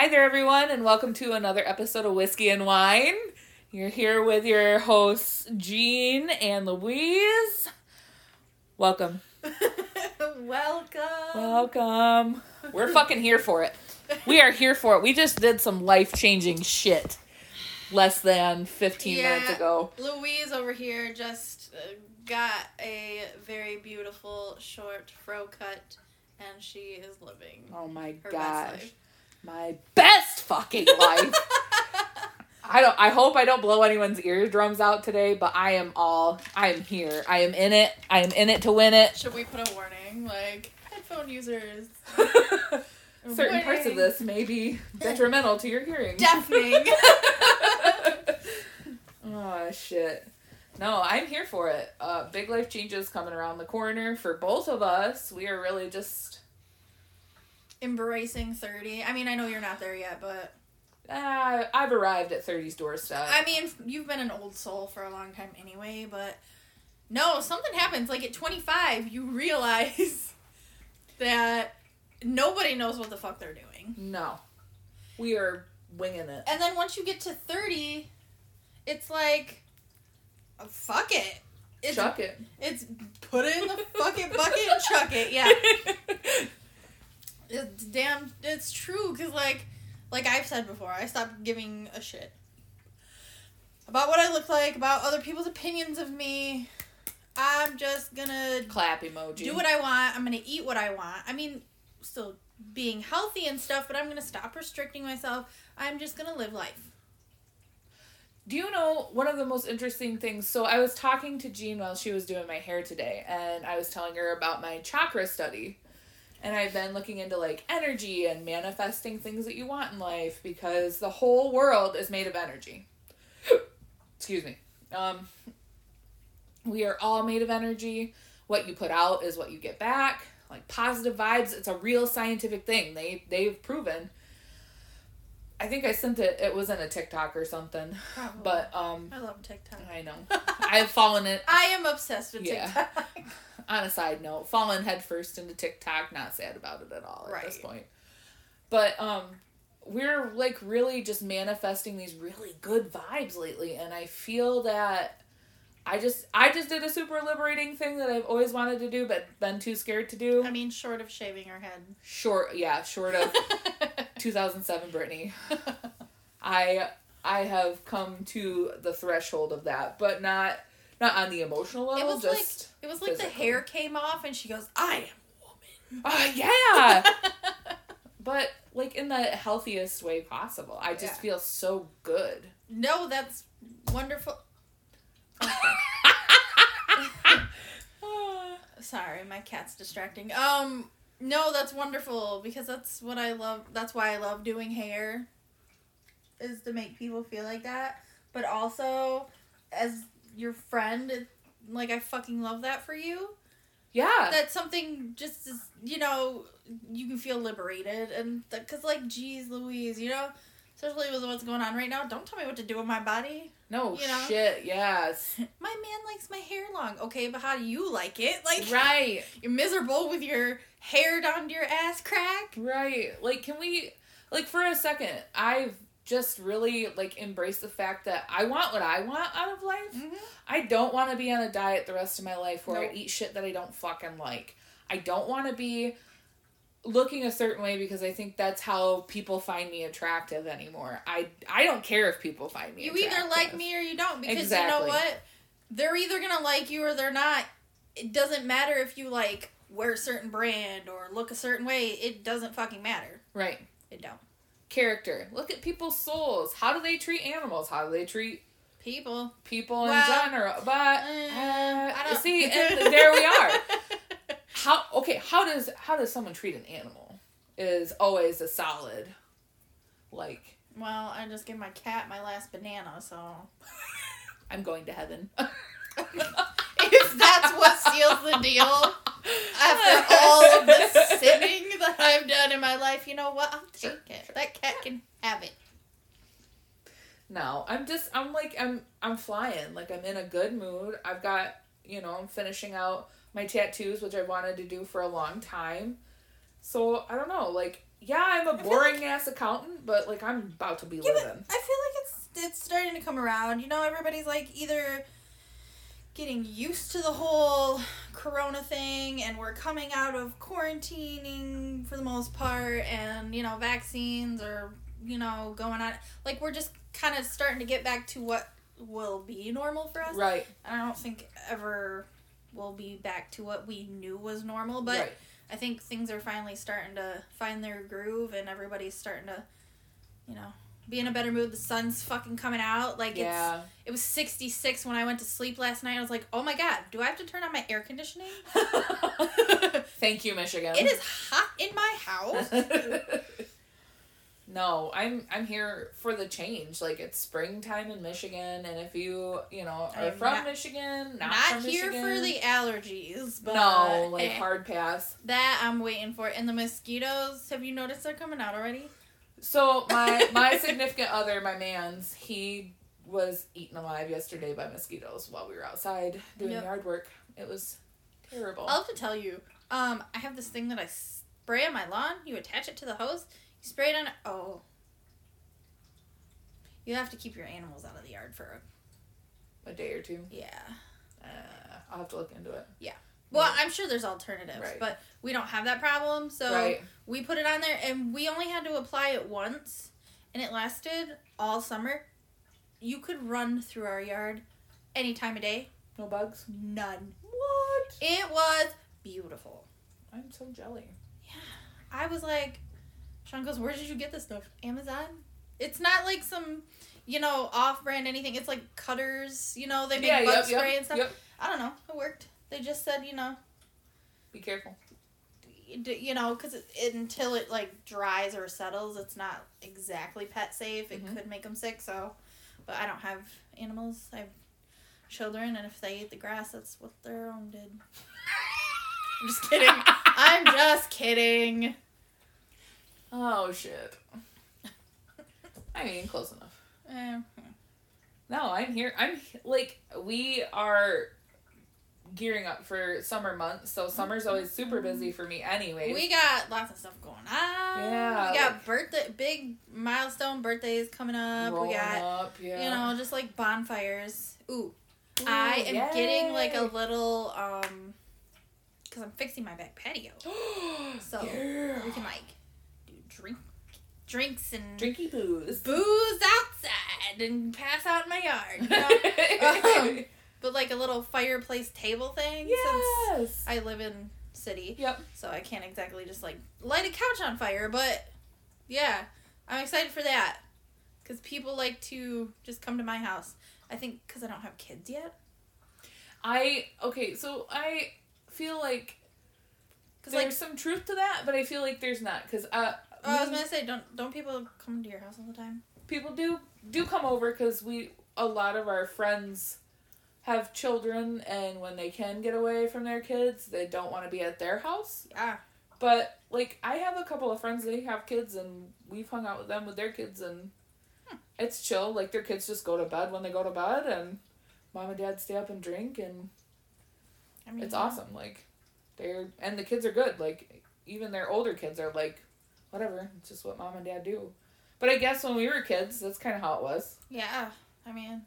Hi there, everyone, and welcome to another episode of Whiskey and Wine. You're here with your hosts, Jean and Louise. Welcome. Welcome. Welcome. We're fucking here for it. We are here for it. We just did some life changing shit less than 15 minutes ago. Louise over here just uh, got a very beautiful short fro cut, and she is living Oh my gosh. Best life. My best fucking life. I don't I hope I don't blow anyone's eardrums out today, but I am all I am here. I am in it. I am in it to win it. Should we put a warning, like headphone users? Certain parts of this may be detrimental to your hearing. deafening. oh shit. No, I'm here for it. Uh, big life changes coming around the corner for both of us. We are really just Embracing thirty. I mean, I know you're not there yet, but uh, I've arrived at 30's doorstep. I mean, you've been an old soul for a long time anyway. But no, something happens. Like at 25, you realize that nobody knows what the fuck they're doing. no, we are winging it. And then once you get to 30, it's like, oh, fuck it. It's, Chuck it. It's put it in the fucking bucket and chuck it. Yeah. It's damn, it's true. Because, like, like I've said before, I stopped giving a shit about what I look like, about other people's opinions of me. I'm just gonna Clap emoji. do what I want. I'm gonna eat what I want. I mean, still being healthy and stuff, but I'm gonna stop restricting myself. I'm just gonna live life. Do you know one of the most interesting things? So I was talking to Jean while she was doing my hair today, and I was telling her about my chakra study. And I've been looking into like energy and manifesting things that you want in life because the whole world is made of energy. Excuse me. Um, we are all made of energy. What you put out is what you get back. Like positive vibes, it's a real scientific thing. They they've proven. I think I sent it. It was in a TikTok or something. Probably. But um, I love TikTok. I know I've fallen in. I am obsessed with Yeah. TikTok. On a side note, fallen headfirst into TikTok. Not sad about it at all at this Right. point. But um, we're like really just manifesting these really good vibes lately, and I feel that I just I just did a super liberating thing that I've always wanted to do, but been too scared to do. I mean, short of shaving her head. Short, yeah, short of 2007 Britney. I I have come to the threshold of that, but not not on the emotional it level. was just like it was like the hair came off, and she goes, "I am woman." uh, yeah, but like in the healthiest way possible. I just Yeah. feel so good. no, that's wonderful. Sorry, my cat's distracting. Um, no, that's wonderful because that's what I love. That's why I love doing hair, is to make people feel like that. But also, as your friend, like I fucking love that for you. yeah, That's something just as you know, you can feel liberated and because like, geez, Louise, you know, especially with what's going on right now. Don't tell me what to do with my body. No you know? shit. Yes, My man likes my hair long. Okay, but how do you like it? Like, right, you're miserable with your hair down to your ass crack. right. Like, can we like for a second? I've just really like embraced the fact that I want what I want out of life. Mm-hmm. I don't want to be on a diet the rest of my life where Nope. I eat shit that I don't fucking like. I don't want to be looking a certain way because I think that's how people find me attractive anymore. I I don't care if people find me You either like me or you don't because you know what? They're either gonna like you or they're not. It doesn't matter if you like wear a certain brand or look a certain way. It doesn't fucking matter. Right. It don't. Character. Look at people's souls. How do they treat animals? How do they treat People. people in general? But Uh, uh, I don't see, and there we are. How okay? How does how does someone treat an animal? Is always a solid, like Well, I just gave my cat my last banana, so I'm going to heaven. if that's what seals the deal after all of the sinning that I've done in my life, you know what? I'll take it. That cat can have it. No, I'm just I'm like I'm I'm flying. Like I'm in a good mood. I've got, you know, I'm finishing out my tattoos which I wanted to do for a long time. So, I don't know, like yeah, I'm a boring ass accountant, but like I'm about to be Yeah, living. I feel like it's it's starting to come around. You know, everybody's like either getting used to the whole corona thing and we're coming out of quarantining for the most part and you know vaccines are you know going on like we're just kind of starting to get back to what will be normal for us Right. And I don't think ever will be back to what we knew was normal but right. I think things are finally starting to find their groove and everybody's starting to, you know, be in a better mood. The sun's fucking coming out. Like it's Yeah. it was 66 when I went to sleep last night. I was like, "Oh my god, do I have to turn on my air conditioning?" Thank you, Michigan. it is hot in my house. no, I'm I'm here for the change. Like it's springtime in Michigan, and if you you know are I'm from not- Michigan, not, Not here Michigan, for the allergies, but no, like eh, hard pass. that I'm waiting for. And the mosquitoes, have you noticed they're coming out already? So my my significant other, my man's, he was eaten alive yesterday by mosquitoes while we were outside doing Yep. yard work. It was terrible. I'll have to tell you. Um, I have this thing that I spray on my lawn. You attach it to the hose. You spray it on. Oh. You have to keep your animals out of the yard for a a day or two. yeah. Uh, I'll have to look into it. Yeah. Well, Yeah. I'm sure there's alternatives, Right. but we don't have that problem. So right. we put it on there, and we only had to apply it once, and it lasted all summer. You could run through our yard any time of day. No bugs. None. What? It was beautiful. I'm so jelly. Yeah. I was like, Sean goes, Where did you get this stuff? Amazon? It's not like some, you know, off brand anything. It's like cutters, you know, they make yeah. bug Yep. spray Yep. and stuff. Yep. I don't know. It worked. They just said, you know, Be careful. you know, because until it like dries or settles, it's not exactly pet safe. It Mhm. could make them sick. So, but I don't have animals. I have children, and if they eat the grass, that's what their own did. I'm just kidding. I'm just kidding. Oh shit. I mean, close enough. Eh. No, I'm here. I'm like we are gearing up for summer months, so summer's always super busy for me anyway. We got lots of stuff going on. Yeah, We got like- birthday, big milestone birthdays coming up. we got, up, yeah. you know, just like bonfires. Ooh, I am getting like a little, um, because I'm fixing my back patio. So, yeah. We can like drink, drinks and drinky booze. booze outside and pass out in my yard. You know? Um, but like a little fireplace table thing. Since yes. I live in city. Yep. so I can't exactly just like light a couch on fire, but yeah, I'm excited for that because people like to just come to my house. I think because I don't have kids yet. I okay, so I feel like there's like some truth to that, but I feel like there's not because uh, oh, I was gonna say, don't don't people come to your house all the time? people do do come over because we a lot of our friends have children and when they can get away from their kids they don't want to be at their house. Yeah, but like i have a couple of friends they have kids and we've hung out with them with their kids and Hmm. it's chill. Like their kids just go to bed when they go to bed and mom and dad stay up and drink and I mean it's awesome. Like they're and the kids are good. Like even their older kids are like whatever it's just what mom and dad do but i guess when we were kids that's kind of how it was Yeah, I mean,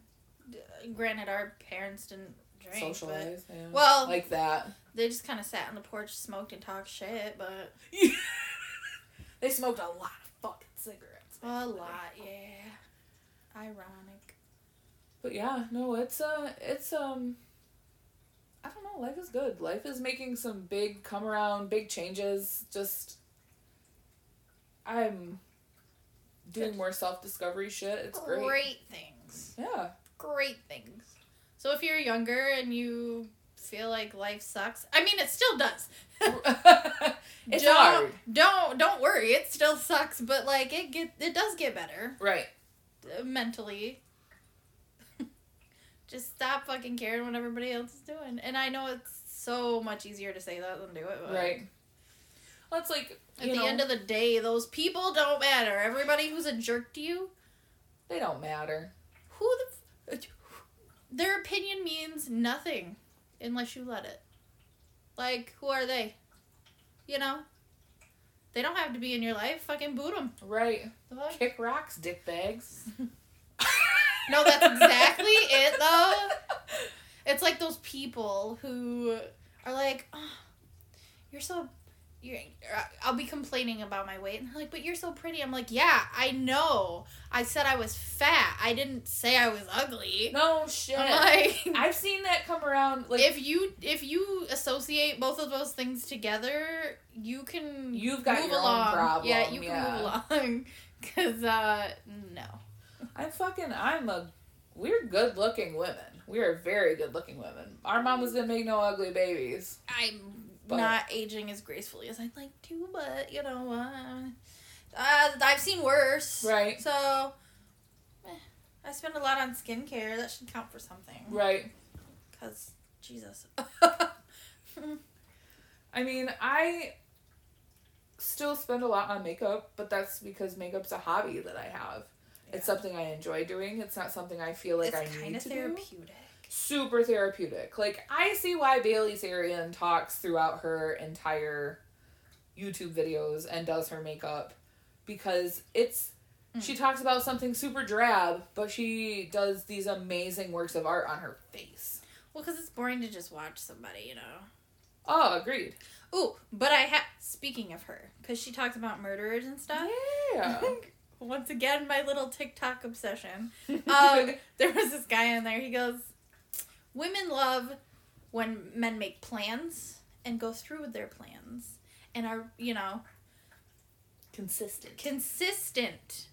granted, our parents didn't drink, but. Yeah. well, like that. they just kind of sat on the porch, smoked, and talked shit. But they smoked a lot of fucking cigarettes. a lot, yeah. Ironic. But yeah, no, it's uh, it's um. I don't know. Life is good. Life is making some big come around, big changes. Just, I'm doing more self discovery shit. It's great. great things. Yeah. great things. So if you're younger and you feel like life sucks, I mean it still does. it's don't, hard. Don't don't worry, it still sucks, but like it get it does get better Right. uh, mentally. Just stop fucking caring what everybody else is doing. And I know it's so much easier to say that than do it. But Right. It's like At the know, end of the day, those people don't matter. Everybody who's a jerk to you, they don't matter. who the f- their opinion means nothing unless you let it like who are they you know They don't have to be in your life. Fucking boot them. Right. Kick rocks, dick bags. no, that's exactly it though. It's like those people who are like, oh, "You're so." You're, I'll be complaining about my weight, and they're like, "But you're so pretty." I'm like, "Yeah, I know. I said I was fat. I didn't say I was ugly." No shit. Like, I've seen that come around. Like if you if you associate both of those things together, you can You've got move your own along. problem, Yeah, you can yeah. move along. Cause uh no. I'm fucking. I'm a. We're good looking women. We are very good looking women. Our mama's gonna make no ugly babies. I'm But- not aging as gracefully as I'd like to, but you know, uh, uh, I've seen worse. Right. So, eh, I spend a lot on skincare. That should count for something. Right. Cause Jesus. I mean, I still spend a lot on makeup, but that's because makeup's a hobby that I have. It's something I enjoy doing. It's not something I feel like I it's kind need of to do. Super therapeutic. Like I see why Bailey Sarian talks throughout her entire YouTube videos and does her makeup because it's she talks about something super drab, but she does these amazing works of art on her face. Well, because it's boring to just watch somebody, you know. Oh, agreed. Ooh, but I have. Speaking of her, because she talks about murderers and stuff. Yeah. Once again, my little TikTok obsession. Um, there was this guy in there. He goes, "Women love when men make plans and go through with their plans and are, you know, Consistent. consistent."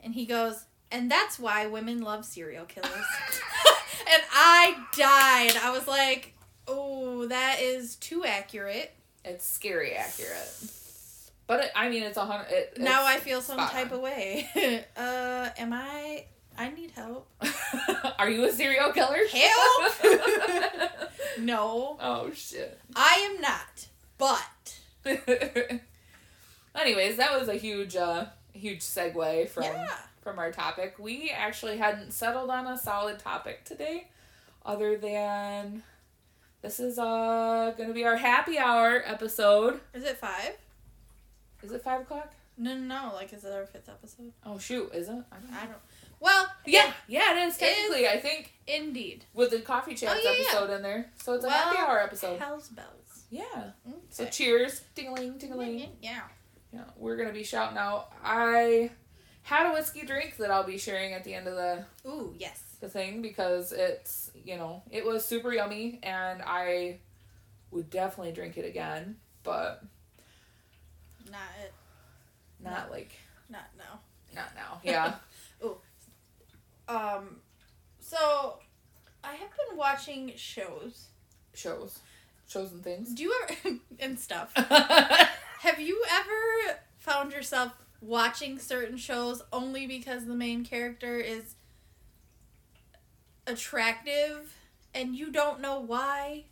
And he goes, "And that's why women love serial killers." and I died. I was like, "Oh, that is too accurate." It's scary accurate. But it, I mean, it's a hundred. It, now I feel some type on. of way. uh, am I? I need help. Are you a serial killer? Help! No, oh shit. I am not. But Anyways, that was a huge, uh, huge segue from yeah, from our topic. We actually hadn't settled on a solid topic today, other than this is uh gonna be our happy hour episode. is it five? Is it five o'clock? No, no, no. Like, is it our fifth episode? Oh shoot, is it? I don't know. I don't. Well, Yeah, yeah, it is technically. I think indeed. with the coffee chats Oh, yeah, yeah. episode in there, so it's a Well, happy hour episode. Hell's bells. Yeah. So cheers, ding-a-ling, ding-a-ling. Mm-hmm, yeah. Yeah, we're gonna be shouting out. I had a whiskey drink that I'll be sharing at the end of the Ooh, yes. the thing because it's you know it was super yummy and I would definitely drink it again, but Not it. not like Not now. not now. Yeah. Um, so I have been watching shows. shows, shows and things. Do you ever and stuff? Have you ever found yourself watching certain shows only because the main character is attractive and you don't know why?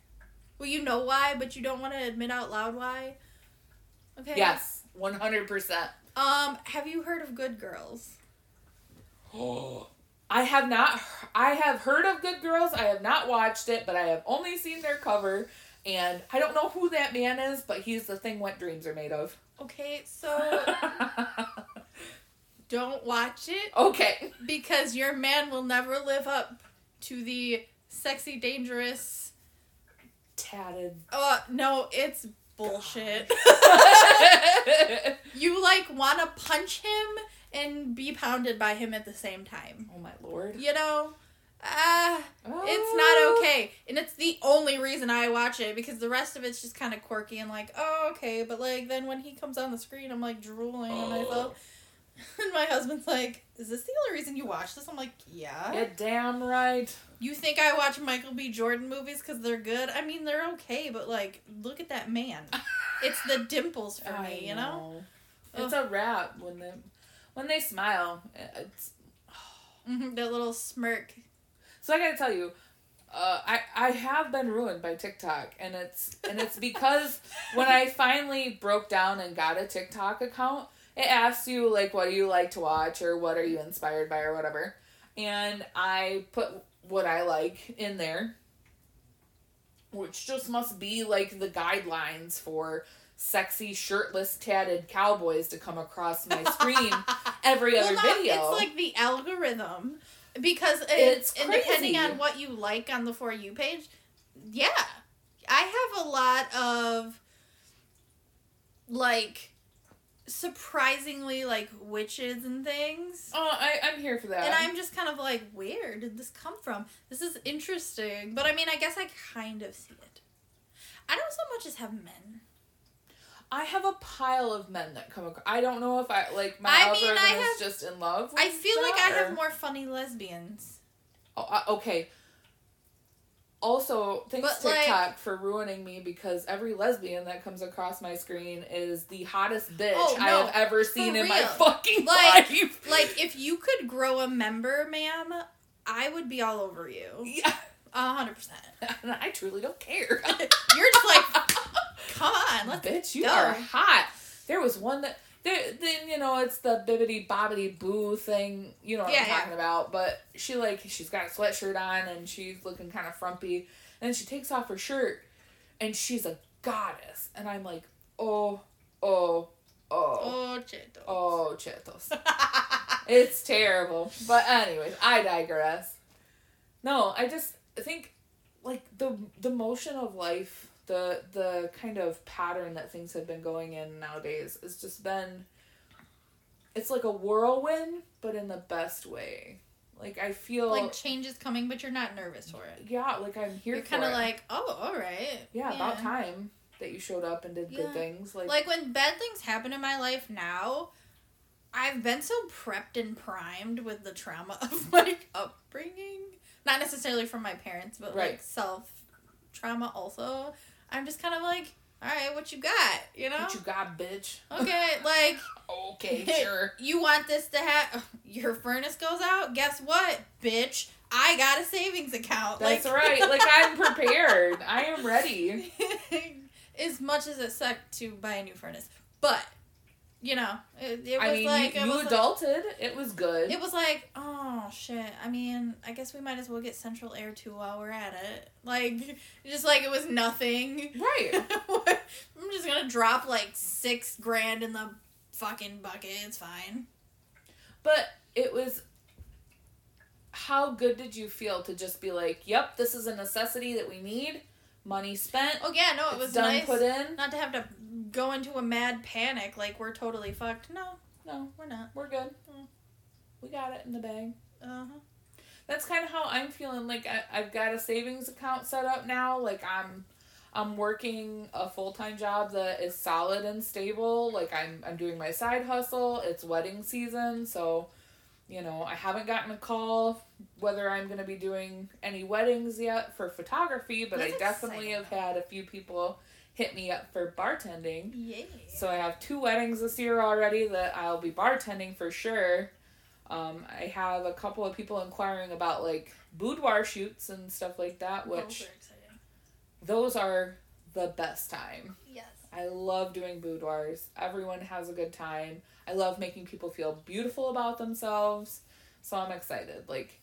Well, you know why, but you don't want to admit out loud why. Okay. yes, one hundred percent. Um, have you heard of Good Girls? Oh. I have not. I have heard of Good Girls. I have not watched it, but I have only seen their cover, and I don't know who that man is, but he's the thing what Dreams Are Made of. Okay, so don't watch it okay. because your man will never live up to the sexy, dangerous. Tatted. Uh, no, it's bullshit. you like want to punch him and be pounded by him at the same time. oh my lord. You know? Ah, Oh. it's not okay. And it's the only reason I watch it because the rest of it's just kind of quirky and like, oh, okay. But like, then when he comes on the screen, I'm like drooling and I Oh. thought, and my husband's like, is this the only reason you watch this? I'm like, yeah. You're damn right. You think I watch Michael B. Jordan movies because they're good? I mean, they're okay, but like, look at that man. It's the dimples for I me, you know? It's a wrap when they when they smile. It's hmm that little smirk. so I gotta tell you, uh, I I have been ruined by TikTok, and it's and it's because when I finally broke down and got a TikTok account, it asks you like what do you like to watch or what are you inspired by or whatever, and I put what I like in there, which just must be like the guidelines for sexy shirtless tatted cowboys to come across my screen every other no, video. It's like the algorithm because It's it's and depending on what you like on the for you page. Yeah, I have a lot of like surprisingly like witches and things. oh, I, I'm here for that. And I'm just kind of like, where did this come from? This is interesting. But I mean, I guess I kind of see it. I don't so much as have men. I have a pile of men that come across. I don't know if I like my I mean, I is have- just in love. With I feel like I that, have more funny lesbians. Oh, uh, okay. Also, thanks But, like- TikTok for ruining me because every lesbian that comes across my screen is the hottest bitch Oh, I have ever seen in my fucking Like- life. Like, if you could grow a member, ma'am, I would be all over you. yeah, A hundred percent. I truly don't care. You're just like, come on, let's bitch, you go. are hot. There was one that there then you know it's the bibbity bobbity boo thing, you know what Yeah, I'm yeah. talking about. But she like she's got a sweatshirt on and she's looking kind of frumpy, and then she takes off her shirt, and she's a goddess, and I'm like, oh, oh, oh, Oh, Cheetos. oh, chetos. It's terrible. But anyways, I digress. No, I just think like the the motion of life, the the kind of pattern that things have been going in nowadays has just been it's like a whirlwind, but in the best way. Like I feel like change is coming, but you're not nervous for it. yeah, like I'm here You're kind of like, oh, all right. yeah, about time that you showed up and did Yeah. good things. Like, Like when bad things happen in my life now, I've been so prepped and primed with the trauma of my upbringing. Not necessarily from my parents, but like self trauma also. I'm just kind of like, all right, what you got? You know? what you got, bitch? okay, like Okay, sure. you want this to have your furnace goes out? Guess what, bitch? I got a savings account. That's like, right. Like I'm prepared. I am ready. as much as it sucked to buy a new furnace, but you know, it, it was mean, like you, it you was adulted. it was good. It was like, oh shit. I mean, I guess we might as well get central air too while we're at it. Like, just like it was nothing. right. I'm just gonna drop like six grand in the fucking bucket. It's fine. But it was. How good did you feel to just be like, "Yep, this is a necessity that we need. Money spent. Oh yeah, no, it was done. nice Put in. not to have to go into a mad panic like we're totally fucked. No, No, we're not. we're good. Mm. We got it in the bag." Uh huh. That's kind of how I'm feeling. Like I, I've got a savings account set up now. Like I'm, I'm working a full time job that is solid and stable. Like I'm, I'm doing my side hustle. It's wedding season, so, you know, I haven't gotten a call whether I'm gonna be doing any weddings yet for photography. But That's I definitely have had a few people hit me up for bartending. Yeah. So I have two weddings this year already that I'll be bartending for sure. Um, I have a couple of people inquiring about like boudoir shoots and stuff like that, Those which are those are the best time. Yes. I love doing boudoirs. Everyone has a good time. I love making people feel beautiful about themselves. So I'm excited. Like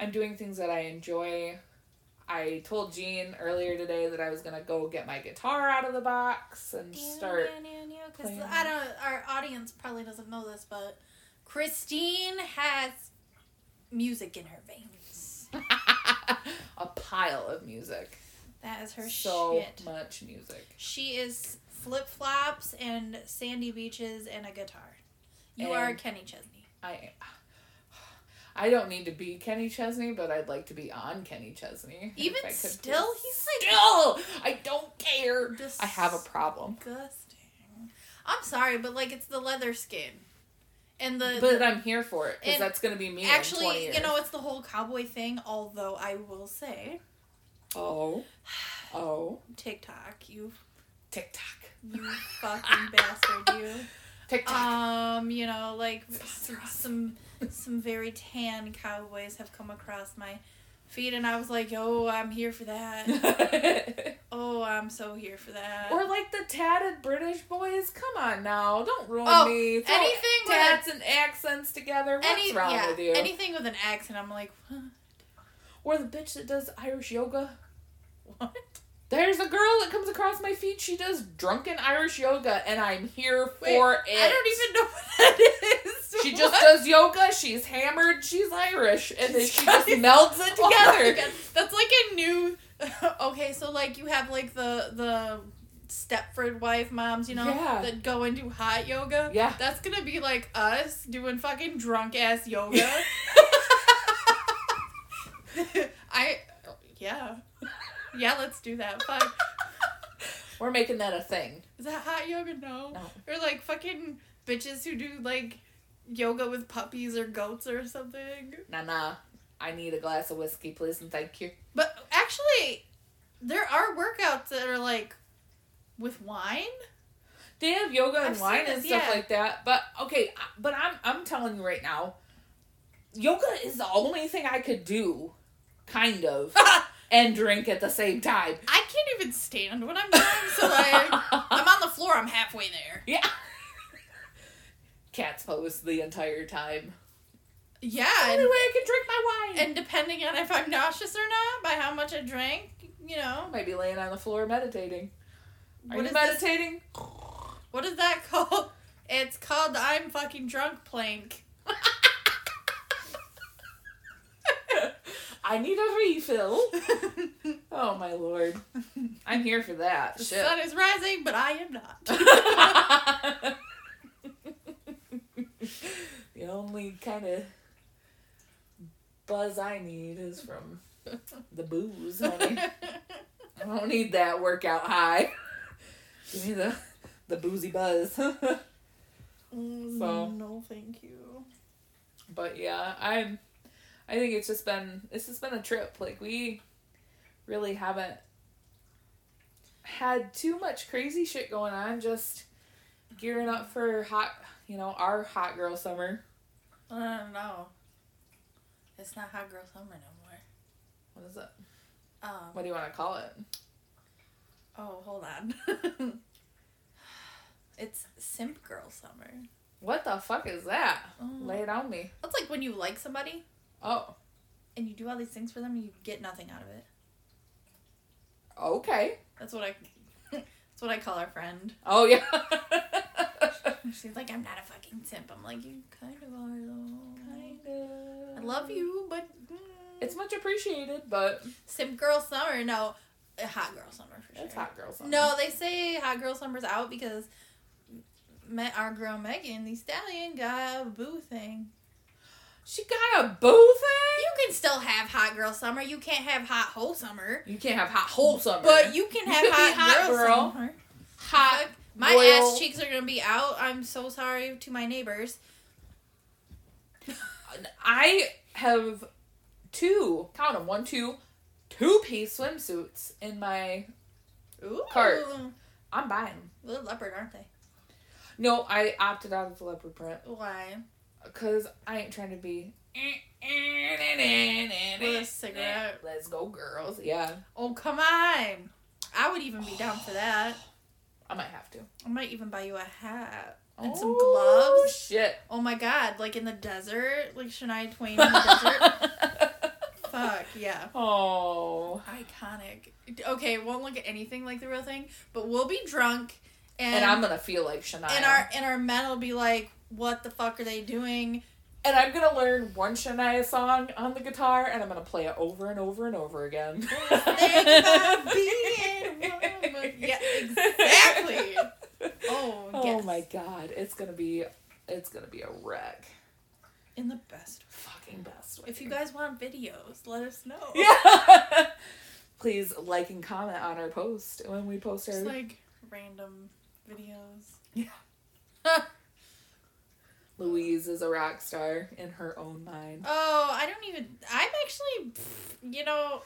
I'm doing things that I enjoy. I told Jean earlier today that I was gonna go get my guitar out of the box and start Because. I don't. Our audience probably doesn't know this, but Christine has music in her veins. a pile of music. That is her shit so shit. much music. She is flip flops and sandy beaches and a guitar. You And- are Kenny Chesney. I I don't need to be Kenny Chesney, but I'd like to be on Kenny Chesney. Even still, he's like still. I don't care. I have a problem. disgusting. I'm sorry, but like it's the leather skin, and the, But the- I'm here for it because that's gonna be me. in 20 actually, you know, it's the whole cowboy thing. Although I will say, Oh, oh, TikTok, you TikTok, you fucking bastard, you. TikTok. Um, you know, like some, some some very tan cowboys have come across my feet and I was like, "Oh, I'm here for that. Oh, I'm so here for that." or like the tatted British boys. Come on now, don't ruin Oh, me. Throw anything with tats and accents together. What's any wrong yeah, with you? anything with an accent, I'm like, huh, Or the bitch that does Irish yoga. what? There's a girl that comes across my feed. She does drunken Irish yoga, and I'm here Wait, for it. I don't even know what that is. She just does yoga. She's hammered. She's Irish, and then she just melds it Oh together. God. That's like a new. okay, so like you have like the the Stepford wife moms, you know, Yeah. that go and do hot yoga. Yeah. That's gonna be like us doing fucking drunk ass yoga. I, yeah, yeah. Let's do that. Fuck. We're making that a thing. Is that hot yoga? No. No. Or like fucking bitches who do like yoga with puppies or goats or something. Nah, nah. I need a glass of whiskey, please, and thank you. But actually, there are workouts that are like with wine. They have yoga and I've wine and this, stuff yeah. like that. But okay, but I'm I'm telling you right now, yoga is the only thing I could do, kind of, and drink at the same time. I can't even stand when I'm done, so like I'm on the floor. I'm halfway there. Yeah. Cat's pose the entire time. Yeah, The and, only way I can drink my wine. and depending on if I'm nauseous or not, by how much I drank, you know. Might be laying on the floor meditating. Are What you is this- meditating? What is that called? It's called the I'm fucking drunk plank. I need a refill. Oh my lord. I'm here for that. The Shit. sun is rising, but I am not. the only kind of buzz I need is from the booze, honey. I don't need that workout high. Give me the the boozy buzz. Mm, So- no, thank you. but yeah, I'm. I think it's just been it's just been a trip. Like we really haven't had too much crazy shit going on. Just gearing up for hot, you know, our hot girl summer. I don't know. It's not hot girl summer no more. What is it? Um. What do you want to call it? Oh, hold on. it's simp girl summer. What the fuck is that? Oh. Lay it on me. That's like when you like somebody Oh, and you do all these things for them and you get nothing out of it. okay. That's what I. That's what I call our friend. Oh yeah. She's like, I'm not a fucking simp. I'm like, you kind of are though. Kinda. I love you, but mm, It's much appreciated, but simp girl summer. No, uh, hot girl summer for sure. it's hot girl summer. No, they say hot girl summer's out because met our girl Megan, Thee Stallion, got a boo thing. She got a boo thing. You can still have hot girl summer. You can't have hot whole summer. You can't have hot whole summer. But you can have be hot, hot girl, girl. summer. hot. My royal- ass cheeks are gonna be out. I'm so sorry to my neighbors. I have two, count them, one, two, two piece swimsuits in my. Ooh, Cart. I'm buying them. Little leopard, aren't they? No, I opted out of the leopard print Why? Because I ain't trying to be. With a cigarette. Let's go, girls. Yeah, Oh come on! I would even be down for that. I might have to. I might even buy you a hat and some Oh, gloves. Shit. Oh my god! Like in the desert, like Shania Twain in the desert. Fuck yeah. oh. Iconic. Okay, won't look at anything like the real thing, but we'll be drunk, and And I'm gonna feel like Shania. and our and our men will be like, "What the fuck are they doing?" And I'm gonna learn one Shania song on the guitar, and I'm gonna play it over and over and over again. Think about being. Yeah, exactly. Oh, Oh yes. my god, it's gonna be, it's gonna be a wreck. In the best. Fucking best. way. If you guys want videos, let us know. yeah. Please like and comment on our post when we post our. Like random videos. Yeah. Louise is a rock star in her own mind. Oh, I don't even. I'm actually, you know,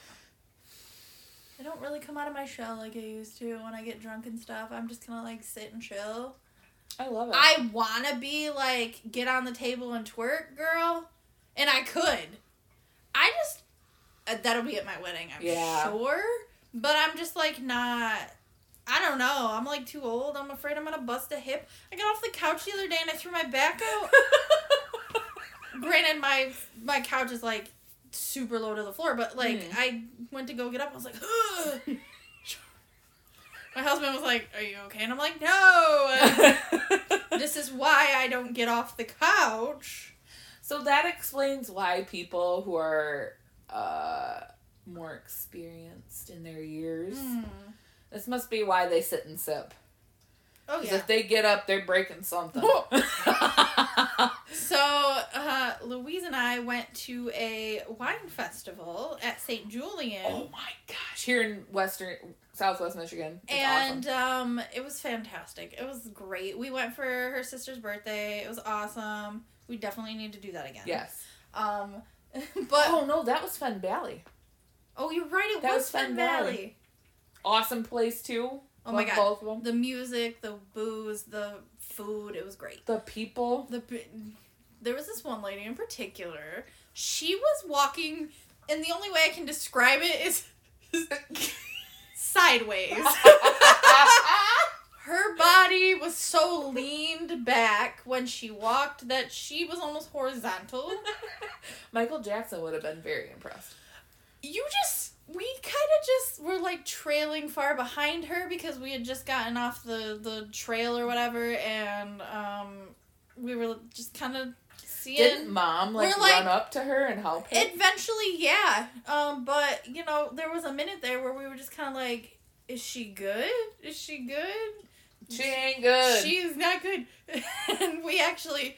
I don't really come out of my shell like I used to when I get drunk and stuff. I'm just gonna like sit and chill. I love it. I wanna be like get on the table and twerk, girl, and I could. I just uh, that'll be at my wedding, I'm Yeah. sure. But I'm just like not. I don't know. I'm like too old. I'm afraid I'm gonna bust a hip. I got off the couch the other day and I threw my back out. Granted, my my couch is like super low to the floor, but like Mhm. I went to go get up. I was like, Ugh! My husband was like, "Are you okay?" And I'm like, "No." This is why I don't get off the couch. so that explains why people who are uh, more experienced in their years. Hmm. This must be why they sit and sip. Oh yeah. if they get up, they're breaking something. So, uh, Louise and I went to a wine festival at St. Julian. oh my gosh! Here in Western, Southwest Michigan, it's and awesome. um, it was fantastic. It was great. We went for her sister's birthday. It was awesome. We definitely need to do that again. Yes. Um, but oh no, that was Fenn Valley. oh, you're right. It That was was Fenn Valley. Valley. Awesome place too. Oh my god, both of them. the music, the booze, the food. It was great. The people. The there was this one lady in particular. She was walking, and the only way I can describe it is sideways. Her body was so leaned back when she walked that she was almost horizontal. Michael Jackson would have been very impressed. You just we kind of just were like trailing far behind her because we had just gotten off the the trail or whatever and um we were just kind of seeing Didn't mom like, like- run up to her and help her? Eventually, yeah. Um, but you know, there was a minute there where we were just kind of like, "Is she good? Is she good? she ain't good. She is not good." and we actually,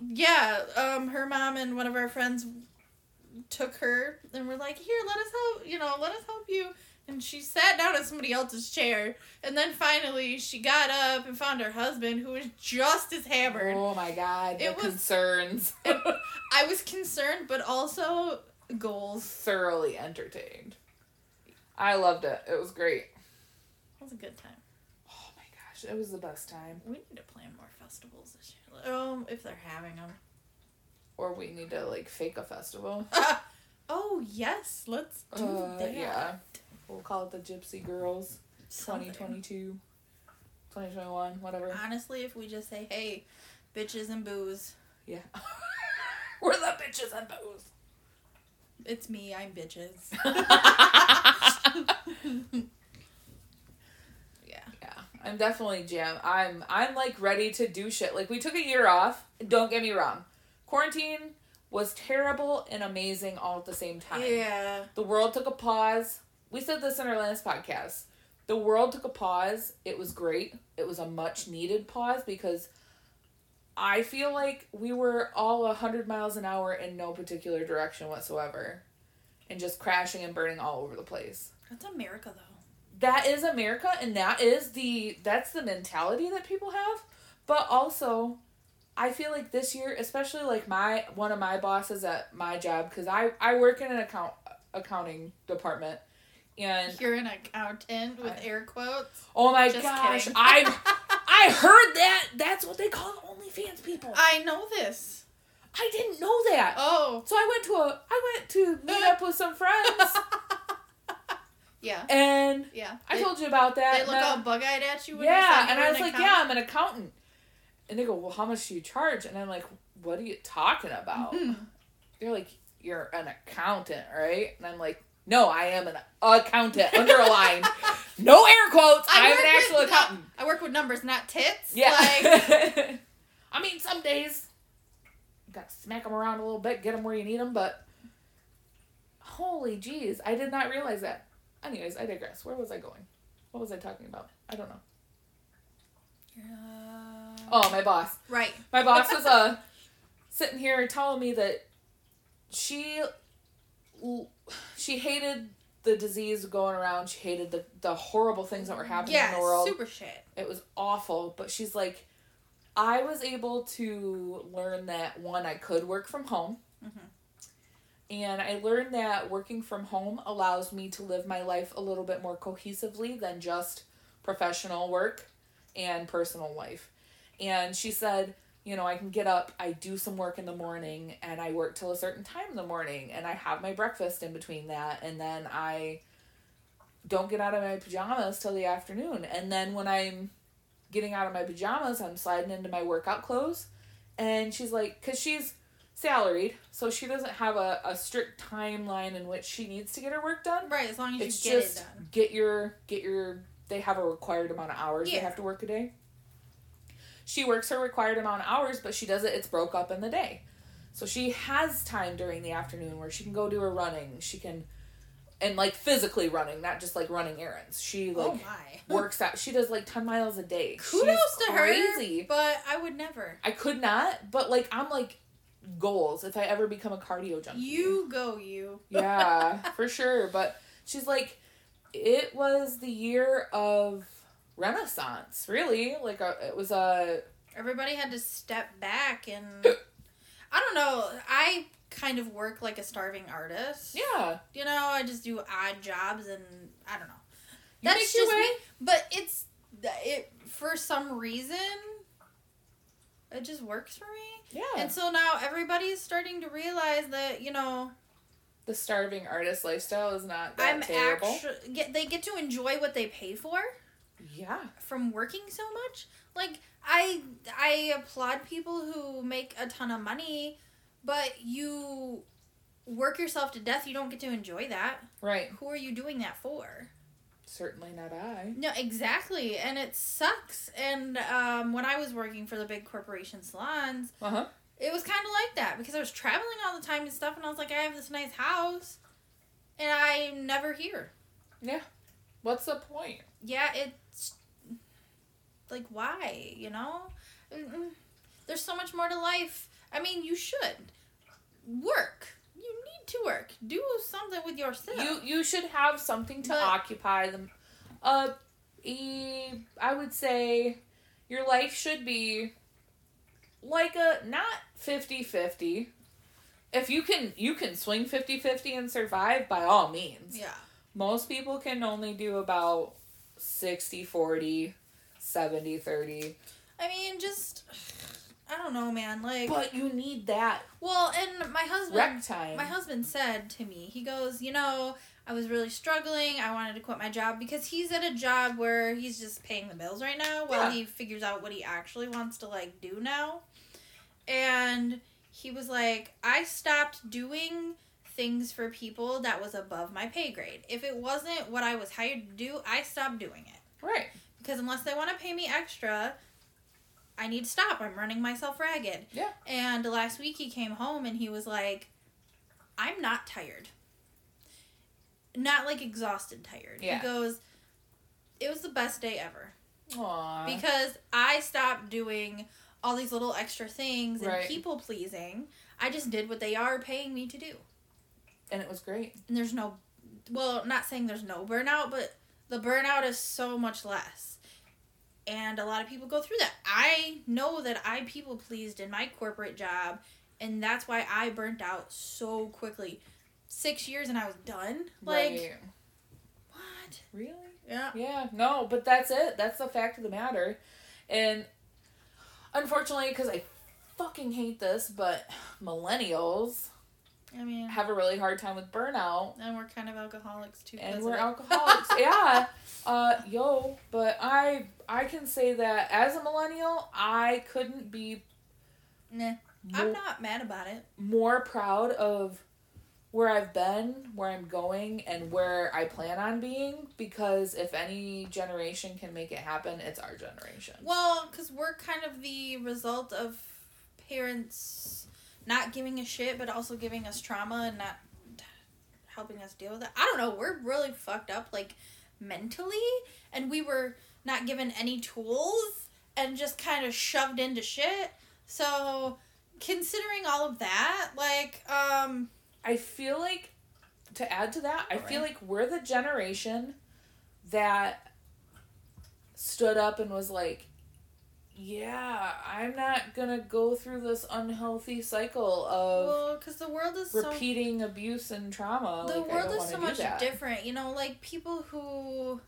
yeah. Um, her mom and one of our friends took her and were like, "Here, let us help. You know, let us help you." And she sat down in somebody else's chair, and then finally she got up and found her husband, who was just as hammered. oh my god, It the was- concerns. I was concerned, but also goals. Thoroughly entertained. I loved it. It was great. It was a good time. Oh my gosh, it was the best time. We need to plan more festivals this year. Um, if they're having them. Or we need to like fake a festival. oh yes, let's do Uh, that. yeah. We'll call it the Gypsy Girls Something. 2022, 2021, whatever. Honestly, if we just say, "Hey, bitches and booze," Yeah. We're the bitches and booze. it's me. I'm bitches. yeah. Yeah, I'm definitely jam. I'm I'm like ready to do shit. Like we took a year off. Don't get me wrong. Quarantine was terrible and amazing all at the same time. Yeah. The world took a pause. We said this in our last podcast. The world took a pause. It was great. It was a much needed pause because I feel like we were all 100 miles an hour in no particular direction whatsoever and just crashing and burning all over the place That's America, though. that is America and that is the that's the mentality that people have. But also I feel like this year, especially like my one of my bosses at my job cuz I I work in an account accounting department and You're an accountant with I- air quotes. oh my Just gosh. I I heard that that's what they call OnlyFans people. I know this. I didn't know that. Oh. So I went to a I went to meet up with some friends yeah. and Yeah. I They- told you about that. They look all bug-eyed at you. Yeah, and I was like, accountant. yeah, I'm an accountant. And they go, well, how much do you charge? And I'm like, what are you talking about? Mhm. They're like, you're an accountant, right? And I'm like, no, I am an accountant. Underlined, no air quotes. I I'm work an with actual nu- accountant. I work with numbers, not tits. Yeah. Like, I mean, some days you got to smack them around a little bit, get them where you need them, but holy jeez, I did not realize that. Anyways, I digress. Where was I going? What was I talking about? I don't know. Uh, Oh, my boss. right. My boss was uh sitting here telling me that she she hated the disease going around. She hated the the horrible things that were happening Yeah, in the world. super shit. It was awful, but she's like I was able to learn that one I could work from home. Mhm. And I learned that working from home allows me to live my life a little bit more cohesively than just professional work and personal life. And she said, you know, I can get up, I do some work in the morning, and I work till a certain time in the morning, and I have my breakfast in between that, and then I don't get out of my pajamas till the afternoon. And then when I'm getting out of my pajamas, I'm sliding into my workout clothes. And she's like, because she's salaried, so she doesn't have a, a strict timeline in which she needs to get her work done. Right, as long as It's you get just it done. get your get your they have a required amount of hours they Yeah. have to work a day. She works her required amount of hours, but she does it. It's broke up in the day, so she has time during the afternoon where she can go do her running. She can, and like physically running, not just like running errands. She oh, like oh works out. She does like ten miles a day. Kudos to crazy. her, but I would never. I could not, but like I'm like goals if I ever become a cardio junkie. You go, you. yeah, for sure. But she's like, it was the year of renaissance, really. Like a, it was a Everybody had to step back and I don't know. I kind of work like a starving artist. yeah. You know, I just do odd jobs and I don't know. You That's just way. me. But it's it for some reason it just works for me. Yeah. And so now everybody's starting to realize that, you know, the starving artist lifestyle is not that I'm terrible. actually get they get to enjoy what they pay for yeah. from working so much. Like I I applaud people who make a ton of money, but you work yourself to death, you don't get to enjoy that. Right. Who are you doing that for? Certainly not I. No, exactly, and it sucks. And um, when I was working for the big corporation salons, Uh huh. it was kind of like that because I was traveling all the time and stuff, and I was like, I have this nice house, and I'm never here. Yeah. What's the point? Yeah, it's like why, you know? Mm-mm. There's so much more to life. I mean, you should work. You need to work. Do something with yourself. You you should have something to But- occupy them. Uh, e, I would say your life should be like a not 50-50. If you can you can swing 50-50 and survive by all means. yeah. Most people can only do about 60-40, 70-30. I mean, just I don't know, man. Like, But you need that well, and my husband rec time. My husband said to me, he goes, You know, I was really struggling. I wanted to quit my job because he's at a job where he's just paying the bills right now while Yeah. he figures out what he actually wants to, like, do now. And he was like, I stopped doing things for people that was above my pay grade. If it wasn't what I was hired to do, I stopped doing it. right. Because unless they want to pay me extra, I need to stop. I'm running myself ragged. Yeah. And last week he came home and he was like, I'm not tired. Not like exhausted tired. Yeah. He goes, It was the best day ever. Aww. Because I stopped doing all these little extra things and Right. people pleasing. I just did what they are paying me to do. and it was great. And there's no, well, not saying there's no burnout, but the burnout is so much less. And a lot of people go through that. I know that I people pleased in my corporate job, and that's why I burnt out so quickly. Six years and I was done. Like, right. what? Really? Yeah. Yeah, no, but that's it. That's the fact of the matter. And unfortunately, because I fucking hate this, but millennials I mean, have a really hard time with burnout. and we're kind of alcoholics too. And we're alcoholics. yeah. Uh, yo, but I I can say that as a millennial, I couldn't be Nah, more, I'm not mad about it. more proud of where I've been, where I'm going, and where I plan on being. Because if any generation can make it happen, it's our generation. Well, because we're kind of the result of parents not giving a shit, but also giving us trauma and not helping us deal with it. I don't know. We're really fucked up, like mentally, and we were not given any tools and just kind of shoved into shit. So, considering all of that, like, um, I feel like to add to that, I feel Alright. like we're the generation that stood up and was like, "Yeah, I'm not gonna go through this unhealthy cycle of well, because the world is so repeating abuse and trauma. the like, world is so much different you know like people who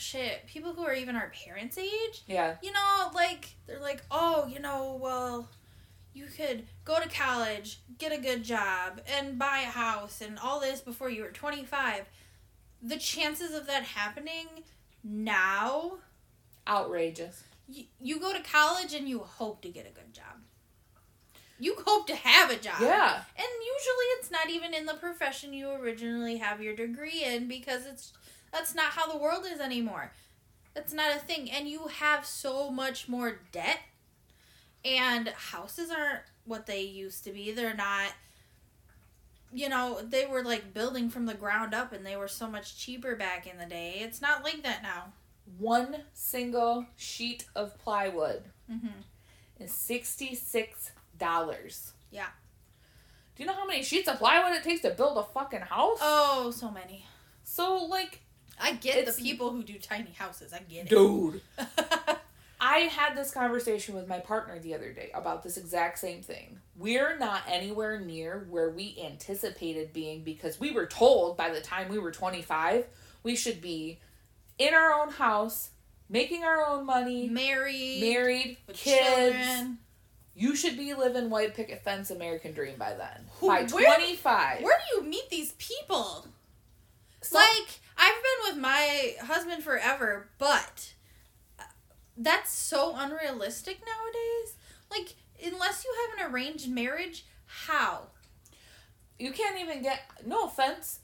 shit people who are even our parents age Yeah, you know like they're like oh you know well you could go to college get a good job and buy a house and all this before you were 25 the chances of that happening now outrageous. you, you go to college and you hope to get a good job. You hope to have a job. Yeah, and usually it's not even in the profession you originally have your degree in because it's That's not how the world is anymore. That's not a thing. And you have so much more debt. And houses aren't what they used to be. They're not you know, they were like building from the ground up and they were so much cheaper back in the day. It's not like that now. One single sheet of plywood Mm-hmm. is sixty-six dollars. Yeah. Do you know how many sheets of plywood it takes to build a fucking house? Oh, so many. so like, I get It's- the people who do tiny houses. I get it. dude. I had this conversation with my partner the other day about this exact same thing. We're not anywhere near where we anticipated being because we were told by the time we were 25 we should be in our own house, making our own money, Married. married, with kids. children. You should be living white picket fence American dream by then. Who- by where- 25. Where do you meet these people? So- like I've been with my husband forever, but uh, that's so unrealistic nowadays. Like unless you have an arranged marriage, how? you can't even get no offense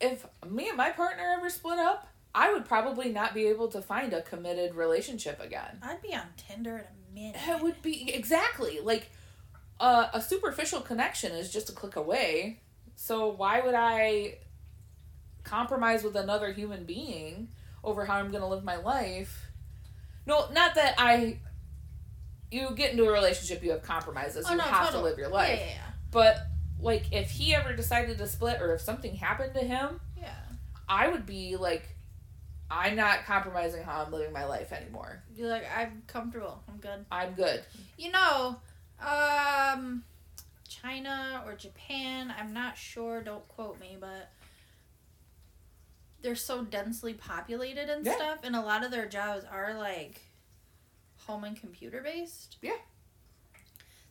if me and my partner ever split up i would probably not be able to find a committed relationship again I'd be on Tinder in a minute. it would be exactly like uh, a superficial connection is just a click away so why would i compromise with another human being over how i'm going to live my life no not that i you get into a relationship you have compromises Oh, you no, have to live your life Yeah, yeah, but like if he ever decided to split or if something happened to him, yeah. yeah. I would be like I'm not compromising how I'm living my life anymore. You're like, I'm comfortable. I'm good. I'm good. You know, um, China or Japan, I'm not sure, don't quote me, but they're so densely populated and Yeah. stuff, and a lot of their jobs are like home and computer based. Yeah.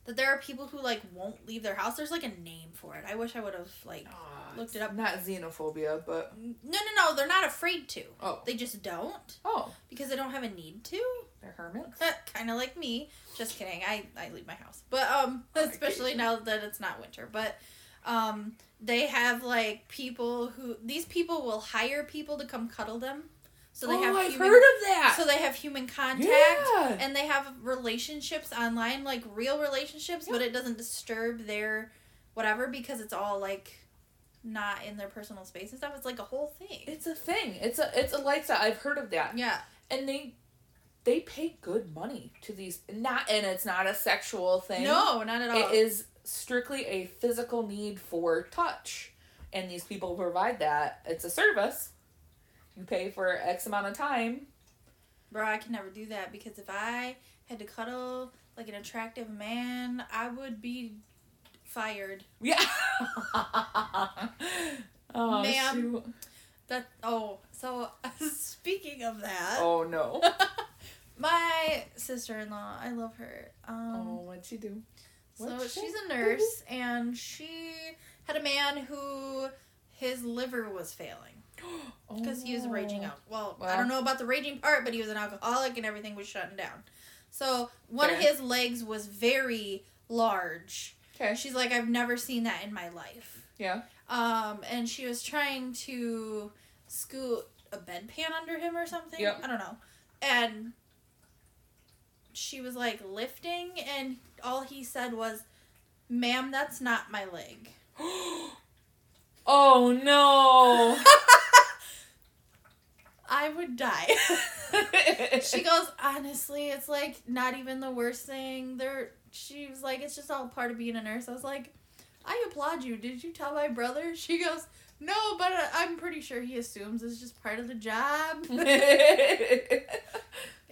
That there are people who like won't leave their house. There's like a name for it. I wish I would have like Looked it up. Not xenophobia, but no no no, they're not afraid to. oh They just don't oh, because they don't have a need to. they're hermits. kind of like me. Just kidding. I I leave my house, but um, especially now that it's not winter. But um, they have like people who these people will hire people to come cuddle them, so they oh, have I've human, heard of that. so they have human contact. yeah. And they have relationships online, like real relationships, but it doesn't disturb their whatever because it's all like not in their personal space and stuff. It's like a whole thing. It's a thing. It's a it's a lifestyle. I've heard of that. Yeah. And they they pay good money to these not and it's not a sexual thing. No, not at all. It is strictly a physical need for touch. And these people provide that. It's a service. You pay for X amount of time. Bro, I can never do that because if I had to cuddle like an attractive man, I would be fired. Yeah. oh, Ma'am. shoot. That oh, so speaking of that, Oh no. my sister-in-law, I love her. Um oh, what'd she do? so what'd she she's a nurse and she had a man who his liver was failing because he was raging Oh. out. Well, I don't know about the raging part, but he was an alcoholic and everything was shutting down. So one of his legs was very large. Okay. She's like, I've never seen that in my life. Yeah. Um, and she was trying to scoot a bedpan under him or something. Yep. I don't know. And she was like lifting, and all he said was, Ma'am, that's not my leg. oh no. I would die. she goes, honestly, it's like not even the worst thing. There, she was like, it's just all part of being a nurse. I was like, I applaud you. Did you tell my brother? She goes, no, but uh, I'm pretty sure he assumes it's just part of the job.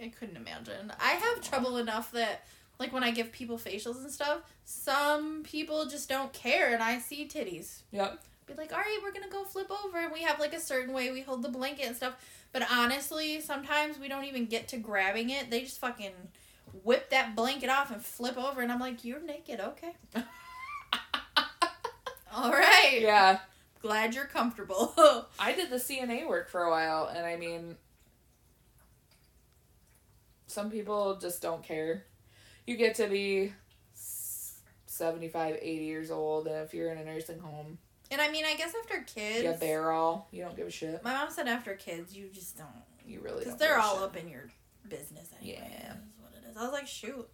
I couldn't imagine. I have trouble enough that, like, when I give people facials and stuff, some people just don't care, and I see titties yep. be like, all right, we're gonna go flip over, and we have like a certain way we hold the blanket and stuff. But honestly, sometimes we don't even get to grabbing it. They just fucking whip that blanket off and flip over, and I'm like, you're naked, okay? all right. Yeah. Glad you're comfortable. I did the CNA work for a while, and I mean, some people just don't care. You get to be s- 75, 80 years old, and if you're in a nursing home, And I mean, I guess after kids, Yeah, barrel. You don't give a shit. my mom said after kids, you just don't, You really because they're all shit. up in your business anyway. Yeah. Is what it is. I was like, shoot.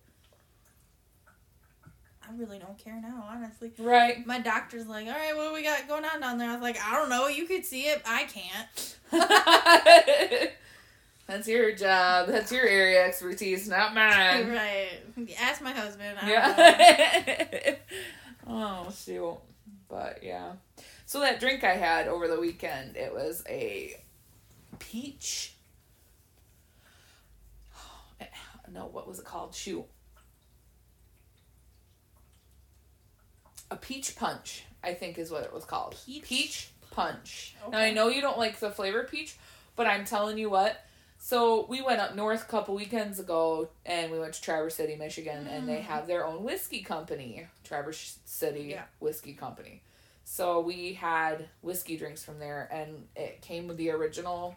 I really don't care now, honestly. Right. My doctor's like, all right, what do we got going on down there? I was like, I don't know. You could see it. I can't. That's your job. That's your area expertise, not mine. right. Ask my husband. I don't know. Yeah. oh shoot. But yeah. So that drink I had over the weekend, it was a peach. No, what was it called? Shoot. A peach punch, I think is what it was called. Peach punch. Now Okay. I know you don't like the flavor peach, but I'm telling you what. So we went up north a couple weekends ago, and we went to Traverse City, Michigan, and they Mm. have their own whiskey company, Traverse City Yeah. Whiskey Company. So we had whiskey drinks from there, and it came with the original,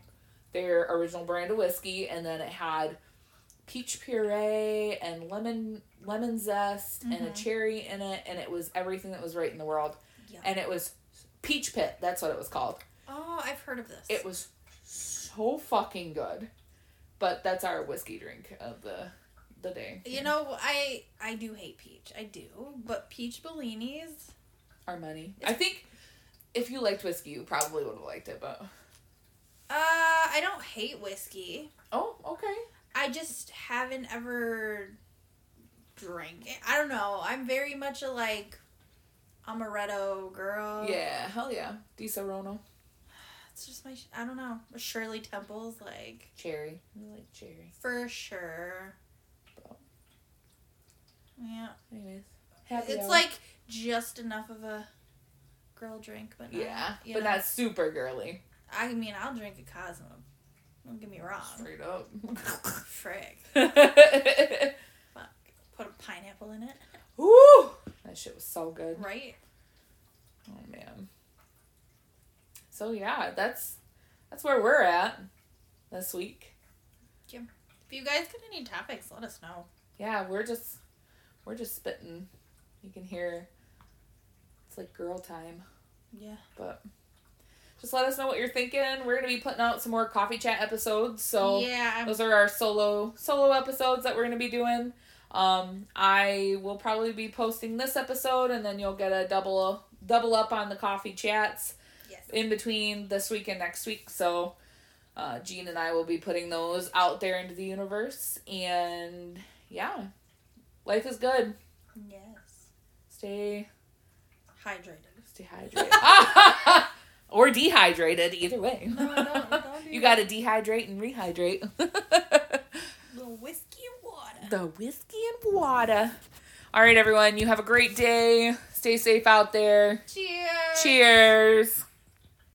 their original brand of whiskey, and then it had peach puree and lemon lemon zest and a Mhm. cherry in it, and it was everything that was right in the world, Yeah. and it was peach pit. That's what it was called. Oh, I've heard of this. It was so fucking good. But that's our whiskey drink of the the day. You know, I I do hate peach. I do, but peach bellinis. are money. I think if you liked whiskey, you probably would have liked it. But Uh, I don't hate whiskey. oh, okay. I just haven't ever drank it. I don't know. I'm very much a like amaretto girl. Yeah, hell yeah. Disaronno. It's just my. sh- I don't know. Shirley Temple's like Cherry. I like cherry. for sure. Bro. Yeah. Anyways, happy it's hour. like just enough of a girl drink, but not, yeah, but know. not super girly. I mean, I'll drink a Cosmo. Don't get me wrong. Straight up. Frick. Fuck. Put a pineapple in it, Woo! That shit was so good. right? Oh man. So yeah, that's that's where we're at this week. Yeah. If you guys got any topics, let us know. Yeah, we're just we're just spitting. You can hear it's like girl time, Yeah. but just let us know what you're thinking. We're gonna be putting out some more coffee chat episodes, so yeah. those are our solo solo episodes that we're gonna be doing. Um, I will probably be posting this episode, and then you'll get a double double up on the coffee chats. In between this week and next week. So, uh, Jean and I will be putting those out there into the universe, and yeah, life is good. Yes. Stay Hydrated. stay hydrated or dehydrated, either way. No, don't, don't do you got to dehydrate and rehydrate. the whiskey and water. the whiskey and water. All right, everyone. You have a great day. Stay safe out there. Cheers. Cheers.